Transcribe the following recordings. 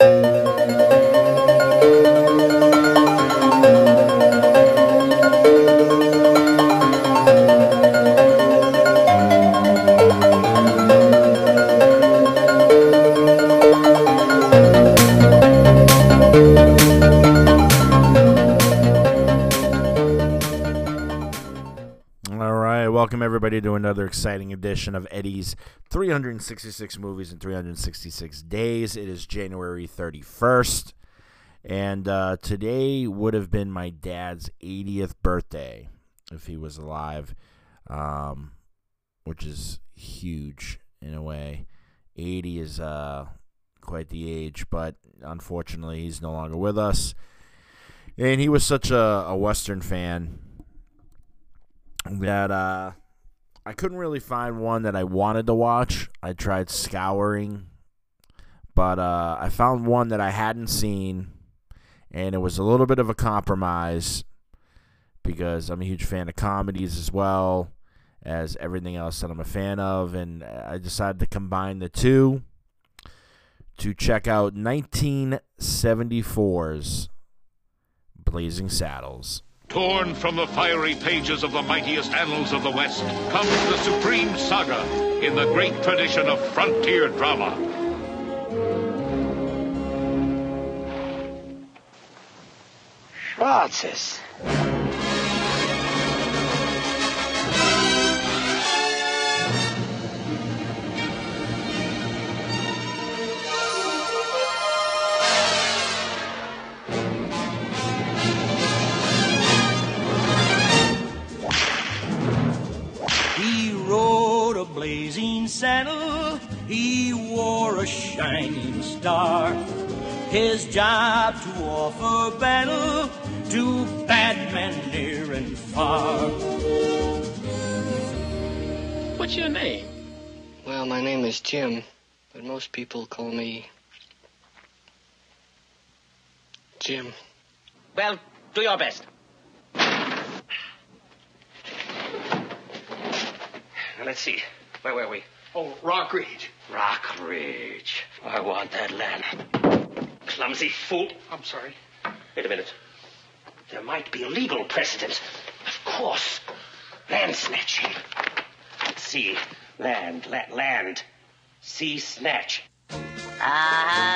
thank you. Everybody to another exciting edition of Eddie's 366 movies in 366 days. It is January 31st, and uh, today would have been my dad's 80th birthday if he was alive, um, which is huge in a way. 80 is uh, quite the age, but unfortunately, he's no longer with us. And he was such a, a Western fan that uh, I couldn't really find one that I wanted to watch. I tried scouring, but uh, I found one that I hadn't seen, and it was a little bit of a compromise because I'm a huge fan of comedies as well as everything else that I'm a fan of, and I decided to combine the two to check out 1974's Blazing Saddles. Torn from the fiery pages of the mightiest annals of the West comes the supreme saga in the great tradition of frontier drama. Schwarzes. Saddle, he wore a shining star. His job to offer battle to bad men near and far. What's your name? Well, my name is Jim, but most people call me Jim. Well, do your best. Now, let's see. Where were we? Oh, Rock Ridge. Rock Ridge. I want that land. Clumsy fool. I'm sorry. Wait a minute. There might be a legal precedent. Of course. Land snatching. Let's see. Land, la- land. Sea snatch. Ah.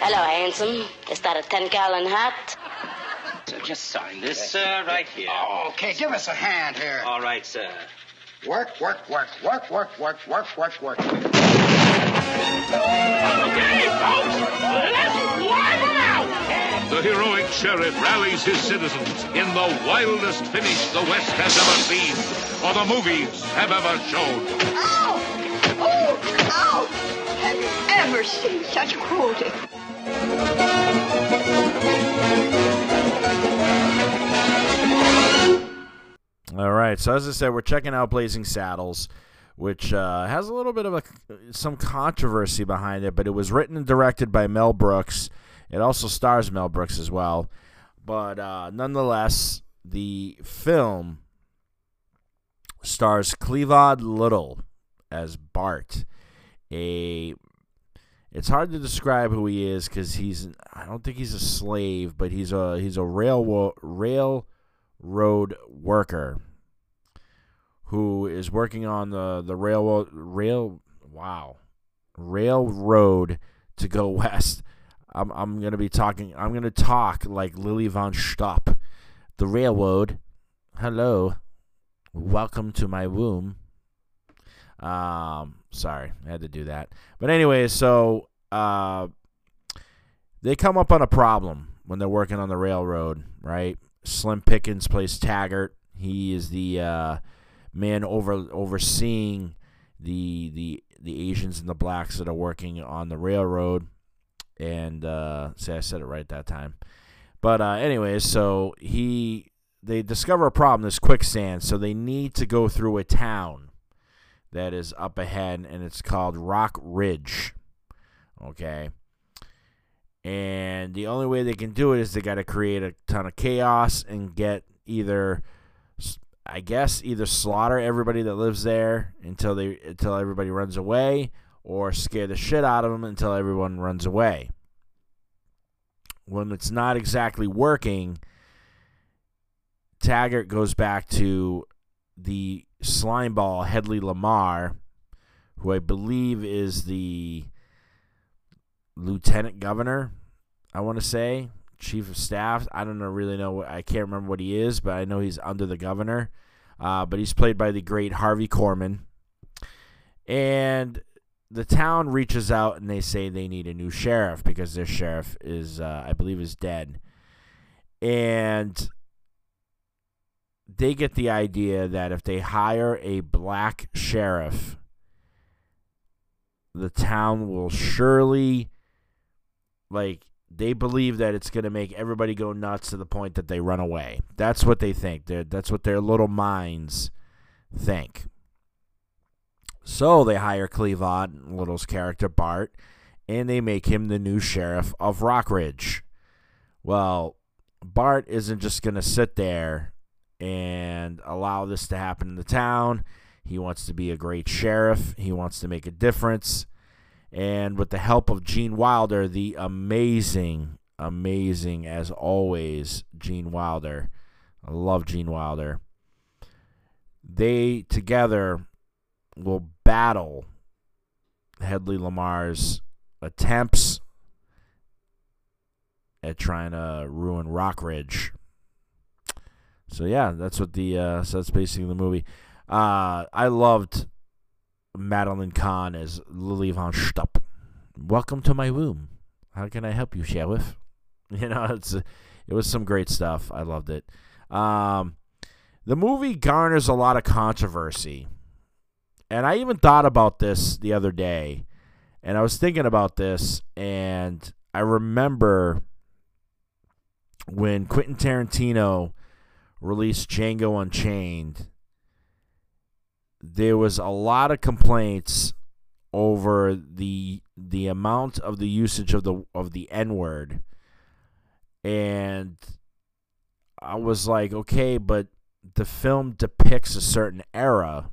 Hello, handsome. Is that a 10 gallon hat? So just sign this uh, right here. Oh, okay, give us a hand here. All right, sir. Work, work, work, work, work, work, work, work, work. Okay, folks, let's wipe 'em out! The heroic sheriff rallies his citizens in the wildest finish the West has ever seen, or the movies have ever shown. Ow! Oh, ow! Have you ever seen such cruelty? All right. So as I said, we're checking out Blazing Saddles, which uh, has a little bit of a, some controversy behind it, but it was written and directed by Mel Brooks. It also stars Mel Brooks as well, but uh, nonetheless, the film stars Cleavon Little as Bart, a it's hard to describe who he is because he's I don't think he's a slave, but he's a he's a railroad railroad worker who is working on the the railroad rail wow railroad to go west. I'm I'm gonna be talking. I'm gonna talk like Lili von Shtupp, the railroad. Hello, welcome to my womb. Um, sorry, I had to do that. But anyway, so uh, they come up on a problem when they're working on the railroad, right? Slim Pickens plays Taggart. He is the uh, man over overseeing the the the Asians and the blacks that are working on the railroad. And uh, I said it right that time. But uh, anyways, so he they discover a problem, this quicksand. So they need to go through a town that is up ahead, and it's called Rock Ridge. Okay. And the only way they can do it is they got to create a ton of chaos and get either, I guess, either slaughter everybody that lives there until they until everybody runs away, or scare the shit out of them until everyone runs away. When it's not exactly working, Taggart goes back to the slimeball Hedley Lamar, who I believe is the lieutenant governor, I want to say, chief of staff. I don't know really know I can't remember what he is, but I know he's under the governor. Uh, but he's played by the great Harvey Korman. And the town reaches out and they say they need a new sheriff because their sheriff is, uh, I believe, is dead. And they get the idea that if they hire a black sheriff, the town will surely, like, they believe that it's going to make everybody go nuts to the point that they run away. That's what they think. They're, that's what their little minds think. So they hire Cleavon, Little's character Bart, and they make him the new sheriff of Rockridge. Well, Bart isn't just going to sit there and allow this to happen in the town. He wants to be a great sheriff. He wants to make a difference. And with the help of Gene Wilder, the amazing, amazing, as always, Gene Wilder. I love Gene Wilder. They together will battle Hedley Lamar's attempts at trying to ruin Rockridge. So yeah, that's what the uh, so that's basically the movie. Uh, I loved Madeline Kahn as Lili von Shtupp. Welcome to my room. How can I help you, Sheriff? You know, it's it was some great stuff. I loved it. Um, the movie garners a lot of controversy, and I even thought about this the other day, and I was thinking about this, and I remember when Quentin Tarantino released Django Unchained there was a lot of complaints over the the amount of the usage of the of the N word, and I was like, okay, but the film depicts a certain era,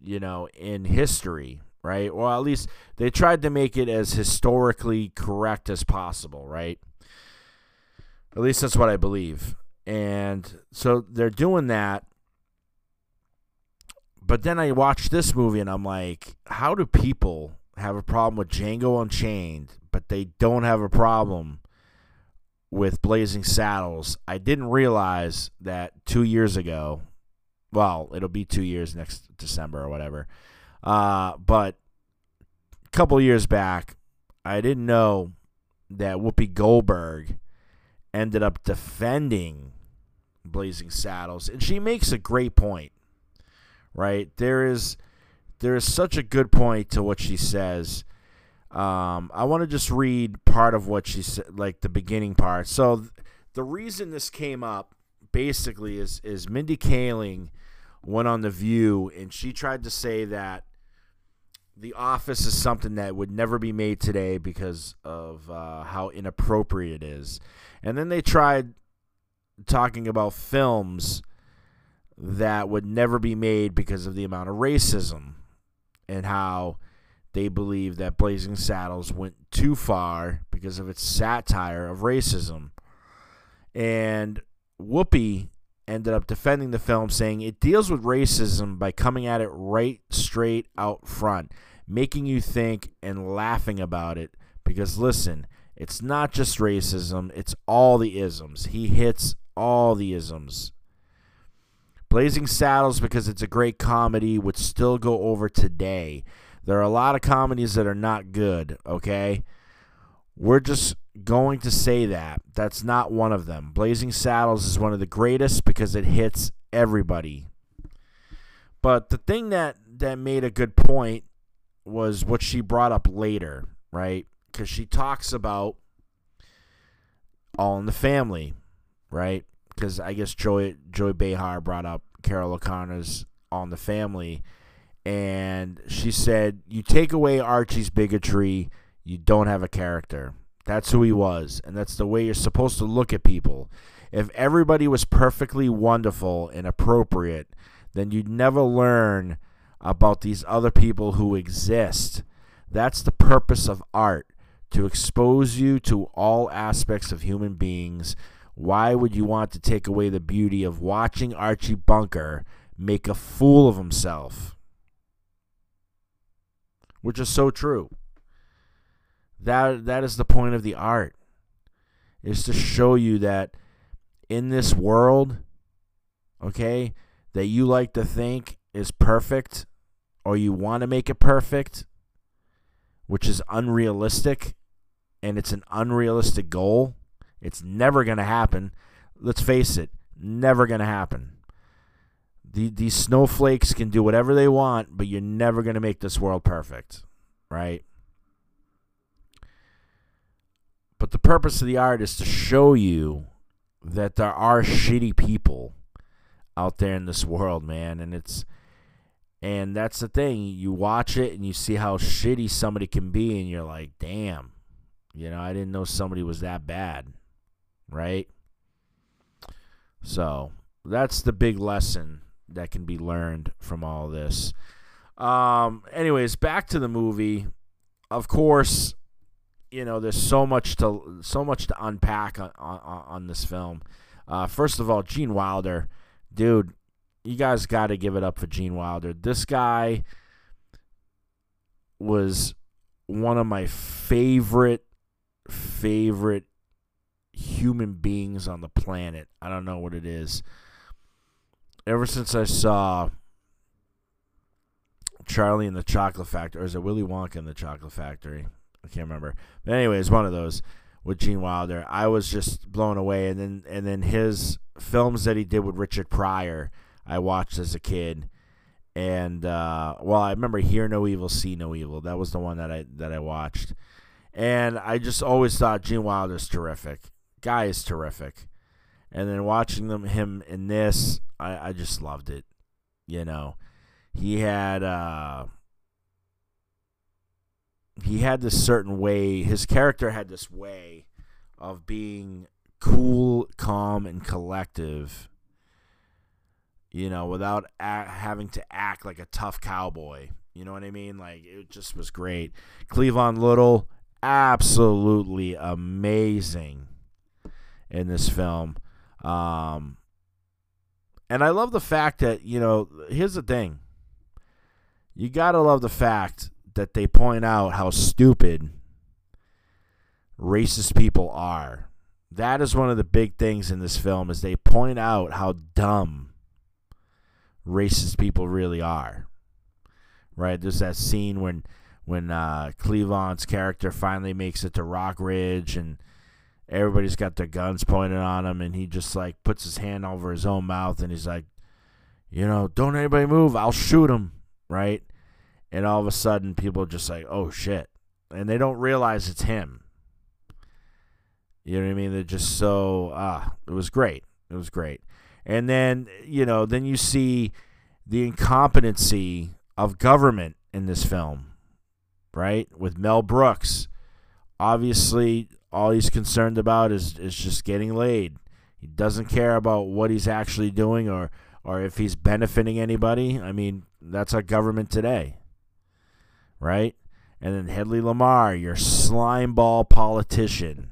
you know, in history, right? Well, at least they tried to make it as historically correct as possible, right? At least that's what I believe. And so they're doing that but then I watched this movie and I'm like, how do people have a problem with Django Unchained, but they don't have a problem with Blazing Saddles? I didn't realize that two years ago. Well, it'll be two years next December or whatever. Uh, but a couple years back, I didn't know that Whoopi Goldberg ended up defending Blazing Saddles, and she makes a great point right? There is there is such a good point to what she says. Um, I want to just read part of what she said, like the beginning part. So th- the reason this came up basically is is Mindy Kaling went on the View and she tried to say that the Office is something that would never be made today because of uh, how inappropriate it is, and then they tried talking about films that would never be made because of the amount of racism and how they believe that Blazing Saddles went too far because of its satire of racism. And Whoopi ended up defending the film, saying it deals with racism by coming at it right straight out front, making you think and laughing about it. Because listen, it's not just racism, it's all the isms. He hits all the isms. Blazing Saddles, because it's a great comedy, would still go over today. There are a lot of comedies that are not good, okay? We're just going to say that. That's not one of them. Blazing Saddles is one of the greatest because it hits everybody. But the thing that, that made a good point was what she brought up later, right? Because she talks about All in the Family, right? Because I guess Joy Joy Behar brought up Carroll O'Connor's on the family, and she said, "You take away Archie's bigotry, you don't have a character. That's who he was, and that's the way you're supposed to look at people. If everybody was perfectly wonderful and appropriate, then you'd never learn." about these other people who exist. That's the purpose of art to expose you to all aspects of human beings. Why would you want to take away the beauty of watching Archie Bunker make a fool of himself? Which is so true. That that is the point of the art. Is to show you that in this world, okay, that you like to think is perfect or you want to make it perfect, which is unrealistic and it's an unrealistic goal, it's never going to happen. Let's face it, never going to happen. The, these snowflakes can do whatever they want, but you're never going to make this world perfect, right? But the purpose of the art is to show you that there are shitty people out there in this world, man, and it's and that's the thing. You watch it and you see how shitty somebody can be and you're like, "Damn. You know, I didn't know somebody was that bad." Right? So, that's the big lesson that can be learned from all this. Um anyways, back to the movie. Of course, you know, there's so much to so much to unpack on on, on this film. Uh, first of all, Gene Wilder, dude, you guys got to give it up for Gene Wilder. This guy was one of my favorite favorite human beings on the planet. I don't know what it is. Ever since I saw Charlie in the Chocolate Factory, or is it Willy Wonka in the Chocolate Factory? I can't remember. But anyways, one of those with Gene Wilder. I was just blown away, and then and then his films that he did with Richard Pryor, I watched as a kid, and uh, well, I remember Hear No Evil, See No Evil. That was the one that I that I watched, and I just always thought Gene Wilder's terrific. Guy is terrific, and then watching them him in this, I, I just loved it. You know, he had. Uh, he had this certain way his character had this way of being cool calm and collective you know without having to act like a tough cowboy you know what i mean like it just was great cleavon little absolutely amazing in this film um and i love the fact that you know here's the thing you gotta love the fact that they point out how stupid racist people are. That is one of the big things in this film is they point out how dumb racist people really are. Right? There's that scene when when uh, Cleavon's character finally makes it to Rock Ridge and everybody's got their guns pointed on him and he just like puts his hand over his own mouth and he's like, you know, don't anybody move, I'll shoot him, right? and all of a sudden people just like, "Oh shit," and they don't realize it's him. You know what I mean? They're just so ah, it was great. It was great. And then you know, then you see the incompetency of government in this film, right? With Mel Brooks, obviously, all he's concerned about is is just getting laid. He doesn't care about what he's actually doing or or if he's benefiting anybody. I mean, that's our government today right? And then Hedley Lamar, your slimeball politician.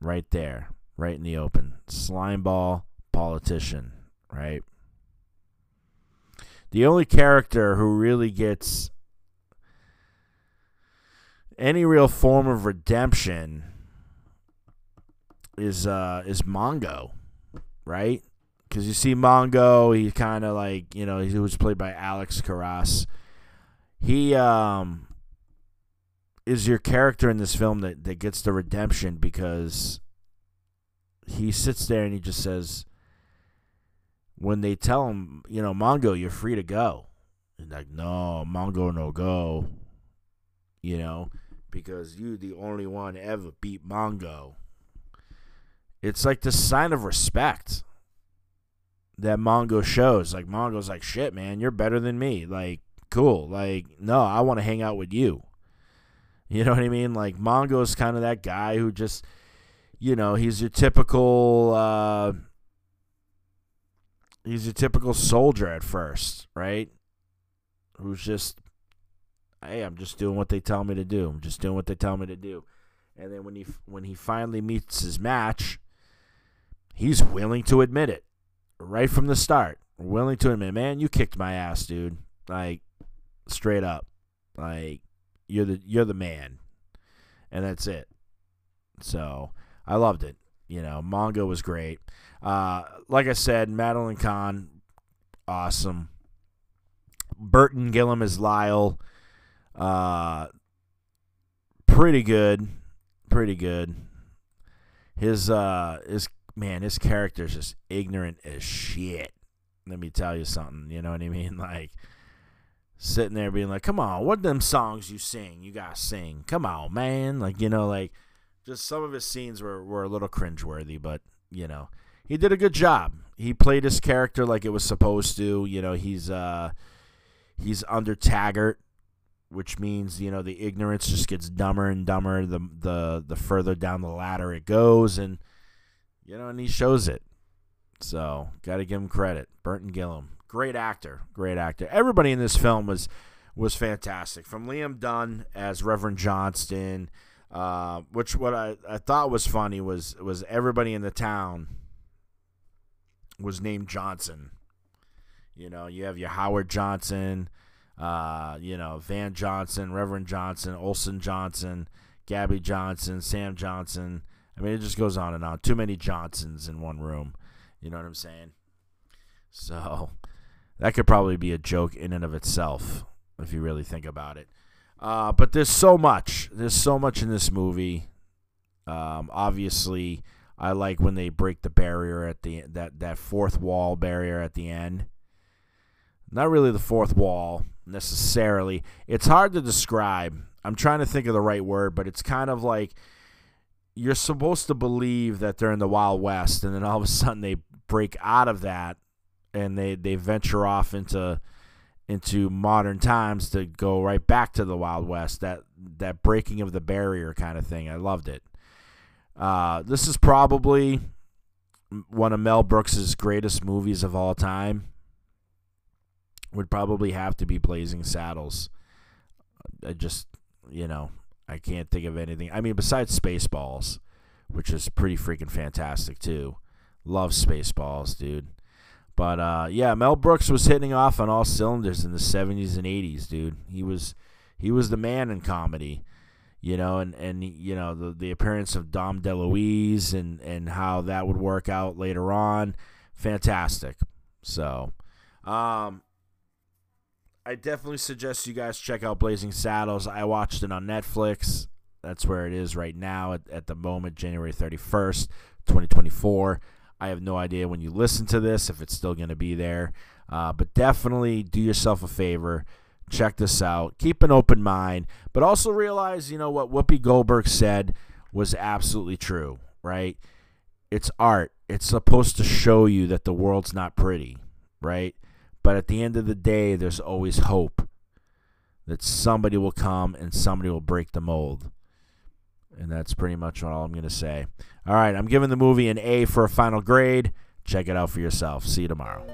Right there, right in the open. Slimeball politician, right? The only character who really gets any real form of redemption is uh is Mongo, right? because you see Mongo, he kind of like you know he was played by Alex Karras. He um is your character in this film that that gets the redemption because he sits there and he just says when they tell him, you know, Mongo, you're free to go. He's like, no, Mongo, no go. You know, because you the only one ever beat Mongo. It's like the sign of respect that Mongo shows. Like Mongo's like, shit, man, you're better than me. Like, cool. Like, no, I want to hang out with you. You know what I mean? Like Mongo's kind of that guy who just, you know, he's your typical, uh, he's a typical soldier at first, right? Who's just, hey, I'm just doing what they tell me to do. I'm just doing what they tell me to do. And then when he when he finally meets his match, he's willing to admit it right from the start. Willing to admit, man, you kicked my ass, dude. Like straight up, like you're the you're the man, and that's it. So I loved it. You know, Mongo was great. Uh, like I said, Madeline Kahn, awesome. Burton Gilliam as Lyle, uh, pretty good, pretty good. His uh, his man, his character's just ignorant as shit. Let me tell you something. You know what I mean? Like sitting there being like, "Come on, what them songs you sing? You gotta sing. Come on, man!" Like you know, like just some of his scenes were were a little cringeworthy, but you know, he did a good job. He played his character like it was supposed to. You know, he's uh he's under Taggart, which means you know the ignorance just gets dumber and dumber the the the further down the ladder it goes, and you know, and he shows it. So got to give him credit, Burton Gilliam, great actor, great actor. Everybody in this film was was fantastic, from Liam Dunn as Reverend Johnston. Uh, which what I, I thought was funny was was everybody in the town was named Johnson. You know, you have your Howard Johnson, uh, you know, Van Johnson, Reverend Johnson, Olson Johnson, Gabby Johnson, Sam Johnson. I mean, it just goes on and on. Too many Johnsons in one room. You know what I'm saying? So that could probably be a joke in and of itself if you really think about it. Uh, but there's so much. There's so much in this movie. Um, obviously, I like when they break the barrier at the that that fourth wall barrier at the end. Not really the fourth wall necessarily. It's hard to describe. I'm trying to think of the right word, but it's kind of like you're supposed to believe that they're in the Wild West, and then all of a sudden they break out of that and they they venture off into into modern times to go right back to the Wild West. That that breaking of the barrier kind of thing. I loved it. Uh, this is probably one of Mel Brooks's greatest movies of all time. Would probably have to be Blazing Saddles. I just, you know, I can't think of anything. I mean, besides Spaceballs, which is pretty freaking fantastic too. Love Spaceballs, dude. But uh, yeah, Mel Brooks was hitting off on all cylinders in the '70s and '80s, dude. He was he was the man in comedy, you know, and and you know the the appearance of Dom DeLuise and and how that would work out later on, fantastic. So, um, I definitely suggest you guys check out Blazing Saddles. I watched it on Netflix. That's where it is right now at, at the moment, January 31st, 2024. I have no idea when you listen to this if it's still going to be there. Uh, but definitely do yourself a favor. Check this out. Keep an open mind, but also realize, you know, what Whoopi Goldberg said was absolutely true, right? It's art. It's supposed to show you that the world's not pretty, right? But at the end of the day, there's always hope that somebody will come and somebody will break the mold. And that's pretty much all I'm going to say. All right, I'm giving the movie an A for a final grade. Check it out for yourself. See you tomorrow.